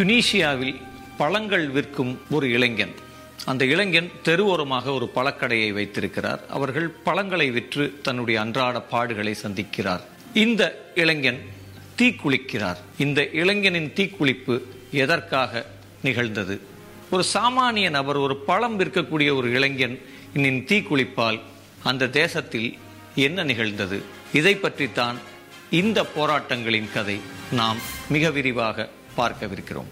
டுனீஷியாவில் பழங்கள் விற்கும் ஒரு இளைஞன். அந்த இளைஞன் தெருவோரமாக ஒரு பழக்கடையை வைத்திருக்கிறார். அவர்கள் பழங்களை விற்று தன்னுடைய அன்றாட பாடுகளை சந்திக்கிறார். இந்த இளைஞன் தீக்குளிக்கிறார் இந்த இளைஞனின் தீக்குளிப்பு எதற்காக நிகழ்ந்தது? ஒரு சாமானிய நபர் ஒரு பழம் விற்கக்கூடிய ஒரு இளைஞன் இன்னின் தீக்குளிப்பால் அந்த தேசத்தில் என்ன நிகழ்ந்தது? இதை பற்றித்தான் இந்த போராட்டங்களின் கதை. நாம் மிக விரிவாக பார்க்கவிருக்கிறோம்.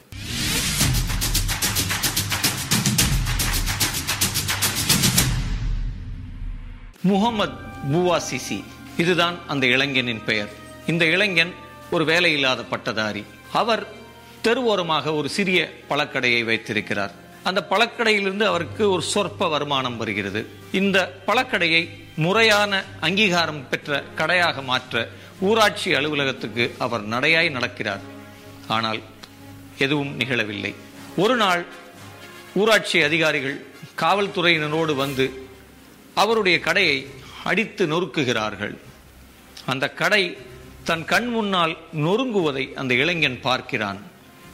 முகமது புவாசிசி இதுதான் அந்த இளைஞனின் பெயர். இந்த இளைஞன் ஒரு வேலையில்லாத பட்டதாரி. அவர் தெருவோரமாக ஒரு சிறிய பழக்கடையை வைத்திருக்கிறார். அந்த பழக்கடையிலிருந்து அவருக்கு ஒரு சொற்ப வருமானம் வருகிறது. இந்த பழக்கடையை முறையான அங்கீகாரம் பெற்ற கடையாக மாற்ற ஊராட்சி அலுவலகத்துக்கு அவர் நடையாய் நடக்கிறார். ஆனால் எதுவும் நிகழவில்லை. ஒரு நாள் ஊராட்சி அதிகாரிகள் காவல்துறையினரோடு வந்து அவருடைய கடையை அடித்து நொறுக்குகிறார்கள். அந்த கடை தன் கண் முன்னால் நொறுங்குவதை அந்த இளைஞன் பார்க்கிறான்.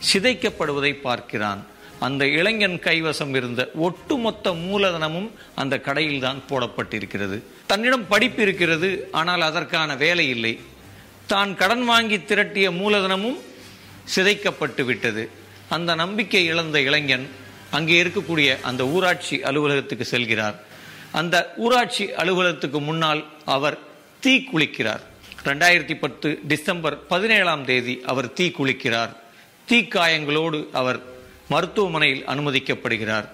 சிதைக்கப்படுவதை பார்க்கிறான். அந்த இளைஞன் கைவசம் இருந்த ஒட்டுமொத்த மூலதனமும் அந்த கடையில் தான் போடப்பட்டிருக்கிறது. தன்னிடம் படிப்பு இருக்கிறது ஆனால் அதற்கான வேலை இல்லை. தான் கடன் வாங்கி திரட்டிய மூலதனமும் சிதைக்கப்பட்டு விட்டது. அந்த நம்பிக்கை இழந்த இளைஞன் அங்கே இருக்கக்கூடிய அந்த ஊராட்சி அலுவலகத்துக்கு செல்கிறார். அந்த ஊராட்சி அலுவலகத்துக்கு முன்னால் அவர் தீ குளிக்கிறார். ரெண்டாயிரத்தி பத்து டிசம்பர் பதினேழாம் தேதி அவர் தீ குளிக்கிறார். தீக்காயங்களோடு அவர் மருத்துவமனையில் அனுமதிக்கப்படுகிறார்.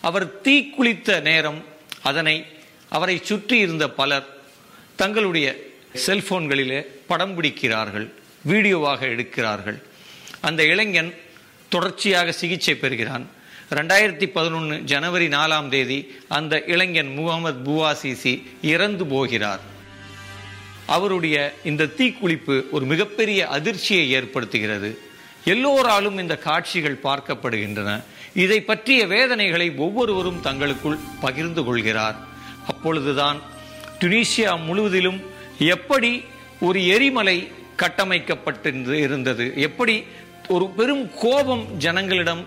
அவர் தீ குளித்த நேரம் அதனை அவரை சுற்றி இருந்த பலர் தங்களுடைய செல்போன்களிலே படம் பிடிக்கிறார்கள் வீடியோவாக எடுக்கிறார்கள். அந்த இளைஞன் தொடர்ச்சியாக சிகிச்சை பெறுகிறான். ரெண்டாயிரத்தி பதினொன்று ஜனவரி நாலாம் தேதி அந்த இளைஞன் முகமது புவாசிசி இறந்து போகிறார். அவருடைய இந்த தீக்குளிப்பு ஒரு மிகப்பெரிய அதிர்ச்சியை ஏற்படுத்துகிறது. எல்லோராலும் இந்த காட்சிகள் பார்க்கப்படுகின்றன. இதை பற்றிய வேதனைகளை ஒவ்வொருவரும் தங்களுக்குள் பகிர்ந்து கொள்கிறார். அப்பொழுதுதான் டுனீசியா முழுவதிலும் எப்படி ஒரு எரிமலை கட்டமைக்கப்பட்டு இருந்தது? எப்படி ஒரு பெரும் கோபம் ஜனங்களிடம்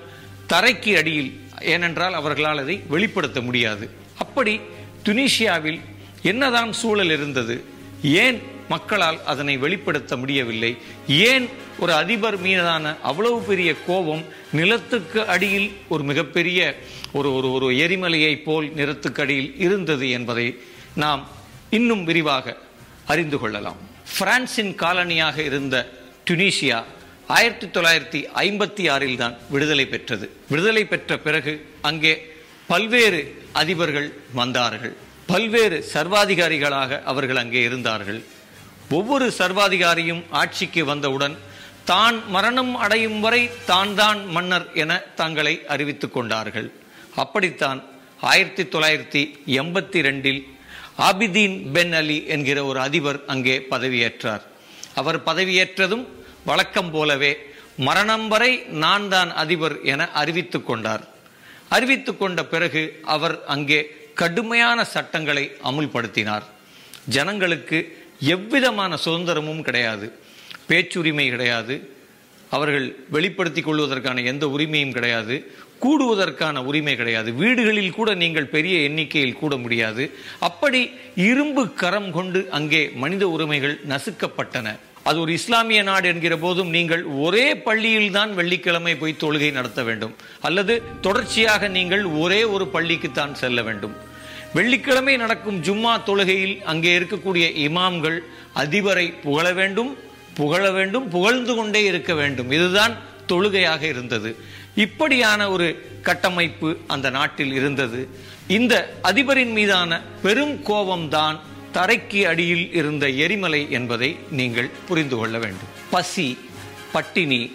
தரைக்கு அடியில் ஏனென்றால் அவர்களால் அதை வெளிப்படுத்த முடியாது. அப்படி துனிஷியாவில் என்னதான் சூழல் இருந்தது ஏன் மக்களால் அதனை வெளிப்படுத்த முடியவில்லை ஏன் ஒரு அதிபர் மீதான அவ்வளவு பெரிய கோபம் நிலத்துக்கு அடியில் ஒரு மிகப்பெரிய ஒரு ஒரு ஒரு எரிமலையை போல் நிலத்துக்கு அடியில் இருந்தது என்பதை நாம் இன்னும் விரிவாக அறிந்து கொள்ளலாம். பிரான்சின் காலனியாக இருந்த டுனீஷியா ஆயிரத்தி தொள்ளாயிரத்தி ஐம்பத்தி ஆறில் தான் விடுதலை பெற்றது. விடுதலை பெற்ற பிறகு அங்கே பல்வேறு அதிபர்கள் வந்தார்கள். பல்வேறு சர்வாதிகாரிகளாக அவர்கள் அங்கே இருந்தார்கள். ஒவ்வொரு சர்வாதிகாரியும் ஆட்சிக்கு வந்தவுடன் தான் மரணம் அடையும் வரை தான் தான் மன்னர் என தங்களை அறிவித்துக் கொண்டார்கள். அப்படித்தான் ஆயிரத்தி தொள்ளாயிரத்தி எண்பத்தி ரெண்டில் ஆபிதீன் பென் அலி என்கிற ஒரு அதிபர் அங்கே பதவியேற்றார். அவர் பதவியேற்றதும் வழக்கம் போலவே மரணம் வரை நான் தான் அதிபர் என அறிவித்துக் கொண்டார். அறிவித்துக் கொண்ட பிறகு அவர் அங்கே கடுமையான சட்டங்களை அமுல்படுத்தினார். ஜனங்களுக்கு எவ்விதமான சுதந்திரமும் கிடையாது. பேச்சுரிமை கிடையாது. அவர்கள் வெளிப்படுத்திக் கொள்வதற்கான எந்த உரிமையும் கிடையாது. கூடுவதற்கான உரிமை கிடையாது. வீடுகளில் கூட நீங்கள் பெரிய எண்ணிக்கையில் கூட முடியாது. அப்படி இரும்பு கரம் கொண்டு அங்கே மனித உரிமைகள் நசுக்கப்பட்டன. அது ஒரு இஸ்லாமிய நாடு என்கிற போதும் நீங்கள் ஒரே பள்ளியில் தான் வெள்ளிக்கிழமை போய் தொழுகை நடத்த வேண்டும். அல்லது தொடர்ச்சியாக நீங்கள் ஒரே ஒரு பள்ளிக்குத்தான் செல்ல வேண்டும். வெள்ளிக்கிழமை நடக்கும் ஜும்மா தொழுகையில் அங்கே இருக்கக்கூடிய இமாம்கள் அதிபரை புகழ வேண்டும் புகழ வேண்டும் புகழ்ந்து கொண்டே இருக்க வேண்டும். இதுதான் தொழுகையாக இருந்தது. இப்படியான ஒரு கட்டமைப்பு அந்த நாட்டில் இருந்தது. இந்த அதிபரின் மீதான பெரும் கோபம்தான் தரைக்கு அடியில் இருந்த எரிமலை என்பதை நீங்கள் புரிந்து கொள்ள வேண்டும். பசி பட்டினி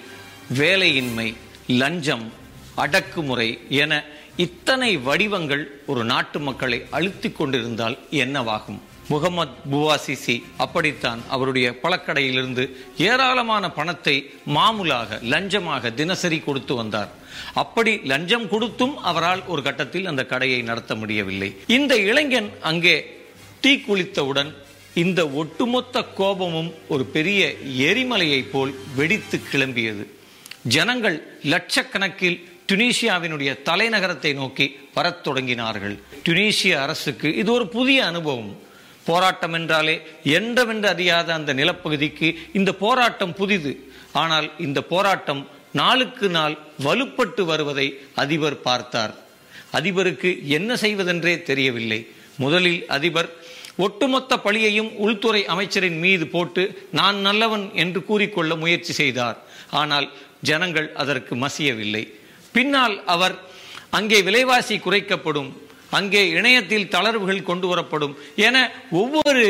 வேலையின்மை லஞ்சம் அடக்குமுறை என இத்தனை வடிவங்கள் ஒரு நாட்டு மக்களை அழுத்திக் கொண்டிருந்தால் என்னவாகும்? முகமது புவாசிசி அப்படித்தான் அவருடைய பழக்கடையிலிருந்து ஏராளமான பணத்தை மாமூலாக லஞ்சமாக தினசரி கொடுத்து வந்தார். அப்படி லஞ்சம் கொடுத்தும் அவரால் ஒரு கட்டத்தில் அந்த கடையை நடத்த முடியவில்லை. இந்த இளைஞன் அங்கே தீ குளித்தவுடன் இந்த ஒட்டுமொத்த கோபமும் ஒரு பெரிய எரிமலையை போல் வெடித்து கிளம்பியது. ஜனங்கள் லட்சக்கணக்கில் டுனீஷியாவினுடைய தலைநகரத்தை நோக்கி வரத் தொடங்கினார்கள். டுனீஷிய அரசுக்கு இது ஒரு புதிய அனுபவம். போராட்டம் என்றாலே என்றவென்று அறியாத அந்த நிலப்பகுதிக்கு இந்த போராட்டம் புதிது. ஆனால் இந்த போராட்டம் நாளுக்கு நாள் வலுப்பட்டு வருவதை அதிபர் பார்த்தார். அதிபருக்கு என்ன செய்வதென்றே தெரியவில்லை. முதலில் அதிபர் ஒட்டுமொத்த பழியையும் உள்துறை அமைச்சரின் மீது போட்டு நான் நல்லவன் என்று கூறிக்கொள்ள முயற்சி செய்தார். ஆனால் ஜனங்கள் அதற்கு மசியவில்லை. பின்னால் அவர் அங்கே விலைவாசி குறைக்கப்படும். அங்கே இணையத்தில் தளர்வுகள் கொண்டு வரப்படும். என ஒவ்வொரு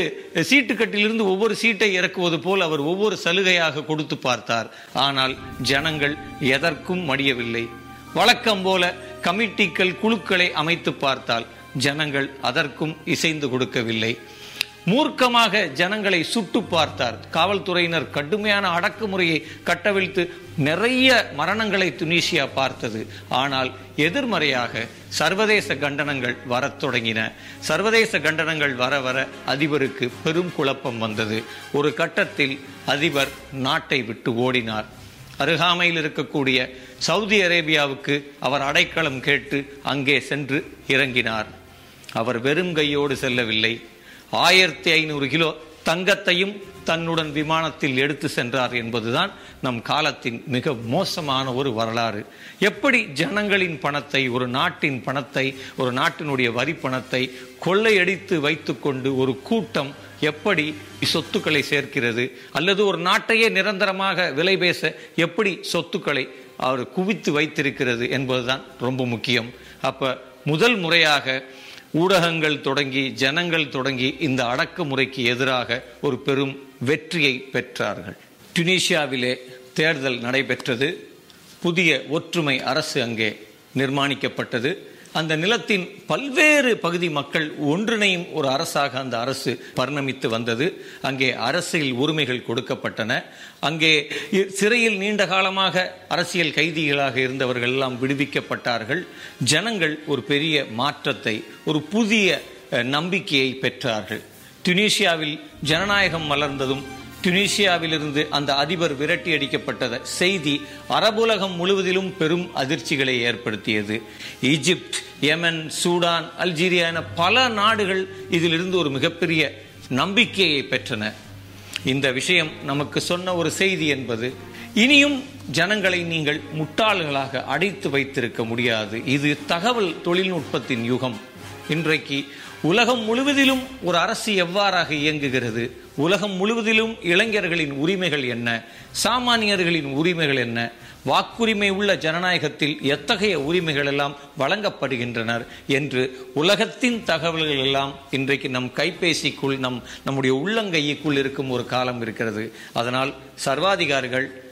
சீட்டுக்கட்டிலிருந்து ஒவ்வொரு சீட்டை இறக்குவது போல் அவர் ஒவ்வொரு சலுகையாக கொடுத்து பார்த்தார். ஆனால் ஜனங்கள் எதற்கும் மடியவில்லை. வழக்கம் போல கமிட்டிகள் குழுக்களை அமைத்து பார்த்தால் ஜனங்கள் அதற்கும் இசைந்து கொடுக்கவில்லை. மூர்க்கமாக ஜனங்களை சுட்டு பார்த்தார். காவல்துறையினர் கடுமையான அடக்குமுறையை கட்டவிழ்த்து நிறைய மரணங்களை துனிசியா பார்த்தது. ஆனால் எதிர்மறையாக சர்வதேச கண்டனங்கள் வரத் தொடங்கின. சர்வதேச கண்டனங்கள் வர வர அதிபருக்கு பெரும் குழப்பம் வந்தது. ஒரு கட்டத்தில் அதிபர் நாட்டை விட்டு ஓடினார். அருகாமையில் இருக்கக்கூடிய சவுதி அரேபியாவுக்கு அவர் அடைக்கலம் கேட்டு அங்கே சென்று இறங்கினார். அவர் வெறும் கையோடு செல்லவில்லை. ஆயிரத்தி ஐநூறு கிலோ தங்கத்தையும் தன்னுடன் விமானத்தில் எடுத்து சென்றார் என்பதுதான் நம் காலத்தின் மிக மோசமான ஒரு வரலாறு. எப்படி ஜனங்களின் பணத்தை ஒரு நாட்டின் பணத்தை ஒரு நாட்டினுடைய வரி பணத்தை கொள்ளையடித்து வைத்துக்கொண்டு ஒரு கூட்டம் எப்படி சொத்துக்களை சேர்க்கிறது அல்லது ஒரு நாட்டையே நிரந்தரமாக விலை பேச எப்படி சொத்துக்களை அவர் குவித்து வைத்திருக்கிறது என்பதுதான் ரொம்ப முக்கியம். அப்ப முதல் முறையாக ஊடகங்கள் தொடங்கி ஜனங்கள் தொடங்கி இந்த அடக்குமுறைக்கு எதிராக ஒரு பெரும் வெற்றியை பெற்றார்கள். டுனீஷியாவிலே தேர்தல் நடைபெற்றது. புதிய ஒற்றுமை அரசு அங்கே நிர்மாணிக்கப்பட்டது. அந்த நிலத்தின் பல்வேறு பகுதி மக்கள் ஒன்றிணையும் ஒரு அரசாக அந்த அரசு பரிணமித்து வந்தது. அங்கே அரசியல் உரிமைகள் கொடுக்கப்பட்டன. அங்கே சிறையில் நீண்ட காலமாக அரசியல் கைதிகளாக இருந்தவர்கள் எல்லாம் விடுவிக்கப்பட்டார்கள். ஜனங்கள் ஒரு பெரிய மாற்றத்தை ஒரு புதிய நம்பிக்கையை பெற்றார்கள். துனிஷியாவில் ஜனநாயகம் மலர்ந்ததும் துனிசியாவிலிருந்து அந்த அதிபர் விரட்டி அடிக்கப்பட்ட செய்தி அரபுலகம் முழுவதிலும் பெரும் அதிர்ச்சிகளை ஏற்படுத்தியது. ஈஜிப்ட் யமன் சூடான் அல்ஜீரியா என பல நாடுகள் இதிலிருந்து ஒரு மிகப்பெரிய நம்பிக்கையை பெற்றன. இந்த விஷயம் நமக்கு சொன்ன ஒரு செய்தி என்பது இனியும் ஜனங்களை நீங்கள் முட்டாள்களாக அடைத்து வைத்திருக்க முடியாது. இது தகவல் தொழில்நுட்பத்தின் யுகம். இன்றைக்கு உலகம் முழுவதிலும் ஒரு அரசு எவ்வாறாக இயங்குகிறது? உலகம் முழுவதிலும் இளைஞர்களின் உரிமைகள் என்ன? சாமானியர்களின் உரிமைகள் என்ன? வாக்குரிமை உள்ள ஜனநாயகத்தில் எத்தகைய உரிமைகள் எல்லாம் வழங்கப்படுகின்றனர் என்று உலகத்தின் தகவல்கள் எல்லாம் இன்றைக்கு நம் கைபேசிக்குள் நம் நம்முடைய உள்ளங்கைக்குள் இருக்கும் ஒரு காலம் இருக்கிறது. அதனால் சர்வாதிகாரிகள்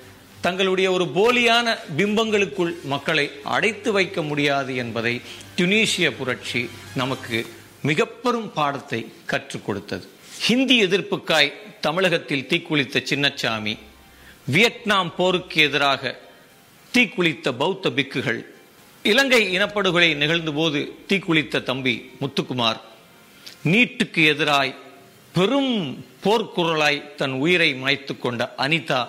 தங்களுடைய ஒரு போலியான பிம்பங்களுக்குள் மக்களை அடைத்து வைக்க முடியாது என்பதை டுனீஷிய புரட்சி நமக்கு மிக பெரும் பாடத்தை கற்றுக் கொடுத்தது. ஹிந்தி எதிர்ப்புக்காய் தமிழகத்தில் தீக்குளித்த சின்னச்சாமி வியட்நாம் போருக்கு எதிராக தீக்குளித்த பௌத்த பிக்குகள் இலங்கை இனப்படுகொலை நிகழ்ந்த போது தீக்குளித்த தம்பி முத்துக்குமார் நீட்டுக்கு எதிராய் பெரும் போர்க்குரலாய் தன் உயிரை மாய்த்து கொண்ட அனிதா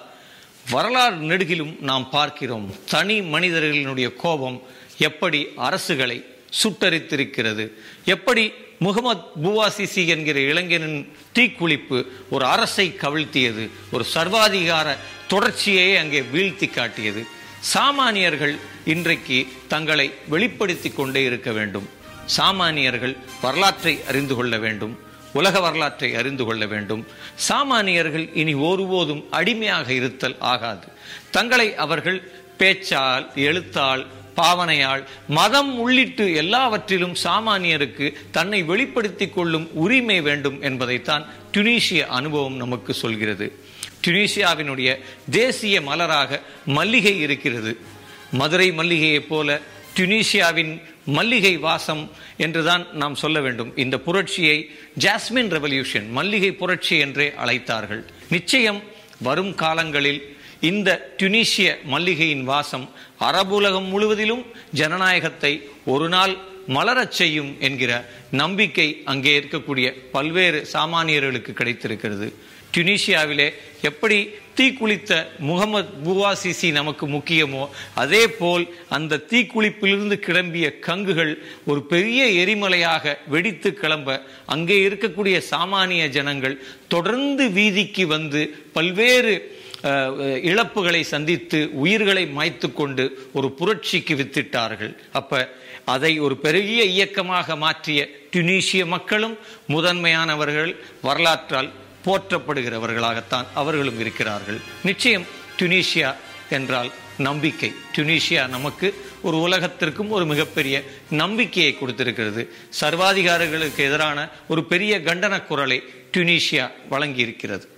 வரலாறு நெடுகிலும் நாம் பார்க்கிறோம் தனி மனிதர்களினுடைய கோபம் எப்படி அரசுகளை சுட்டரித்திருக்கிறது எப்படி முகமது புவாசிசி என்கிற இளைஞனின் தீக்குளிப்பு ஒரு அரசை கவிழ்த்தியது ஒரு சர்வாதிகார தொடர்ச்சியை அங்கே வீழ்த்தி காட்டியது. சாமானியர்கள் இன்றைக்கு தங்களை வெளிப்படுத்தி கொண்டே இருக்க வேண்டும். சாமானியர்கள் வரலாற்றை அறிந்து கொள்ள வேண்டும். உலக வரலாற்றை அறிந்து கொள்ள வேண்டும். சாமானியர்கள் இனி ஒருபோதும் அடிமையாக இருத்தல் ஆகாது. தங்களை அவர்கள் பேச்சால் எழுத்தால் பாவனையால் மதம் உள்ளிட்டு எல்லாவற்றிலும் சாமானியருக்கு தன்னை வெளிப்படுத்திக் கொள்ளும் உரிமை வேண்டும் என்பதைத்தான் டுனீஷிய அனுபவம் நமக்கு சொல்கிறது. டுனீஷியாவினுடைய தேசிய மலராக மல்லிகை இருக்கிறது. மதுரை மல்லிகையைப் போல டுனீஷியாவின் மல்லிகை வாசம் என்றுதான் நாம் சொல்ல வேண்டும். இந்த புரட்சியை ஜாஸ்மின் ரெவல்யூஷன் மல்லிகை புரட்சி என்றே அழைத்தார்கள். நிச்சயம் வரும் காலங்களில் இந்த டுனீஷிய மல்லிகையின் வாசம் அரபுலகம் முழுவதிலும் ஜனநாயகத்தை ஒரு நாள் மலரச் செய்யும் என்கிற நம்பிக்கை அங்கே இருக்கக்கூடிய பல்வேறு சாமானியர்களுக்கு கிடைத்திருக்கிறது. டுனிஷியாவிலே எப்படி தீக்குளித்த முகமது புவாசிசி நமக்கு முக்கியமோ அதே போல் அந்த தீக்குளிப்பிலிருந்து கிளம்பிய கங்குகள் ஒரு பெரிய எரிமலையாக வெடித்து கிளம்ப அங்கே இருக்கக்கூடிய சாமானிய ஜனங்கள் தொடர்ந்து வீதிக்கு வந்து பல்வேறு இழப்புகளை சந்தித்து உயிர்களை மாய்த்து கொண்டு ஒரு புரட்சிக்கு வித்திட்டார்கள். அப்ப அதை ஒரு பெரிய இயக்கமாக மாற்றிய டுனீஷிய மக்களும் முதன்மையானவர்கள் வரலாற்றால் போற்றப்படுகிறவர்களாகத்தான் அவர்களும் இருக்கிறார்கள். நிச்சயம் டுனீஷியா என்றால் நம்பிக்கை. டுனீஷியா நமக்கு ஒரு உலகத்திற்கும் ஒரு மிகப்பெரிய நம்பிக்கையை கொடுத்திருக்கிறது. சர்வாதிகாரிகளுக்கு எதிரான ஒரு பெரிய கண்டன குரலை டுனீஷியா வழங்கி இருக்கிறது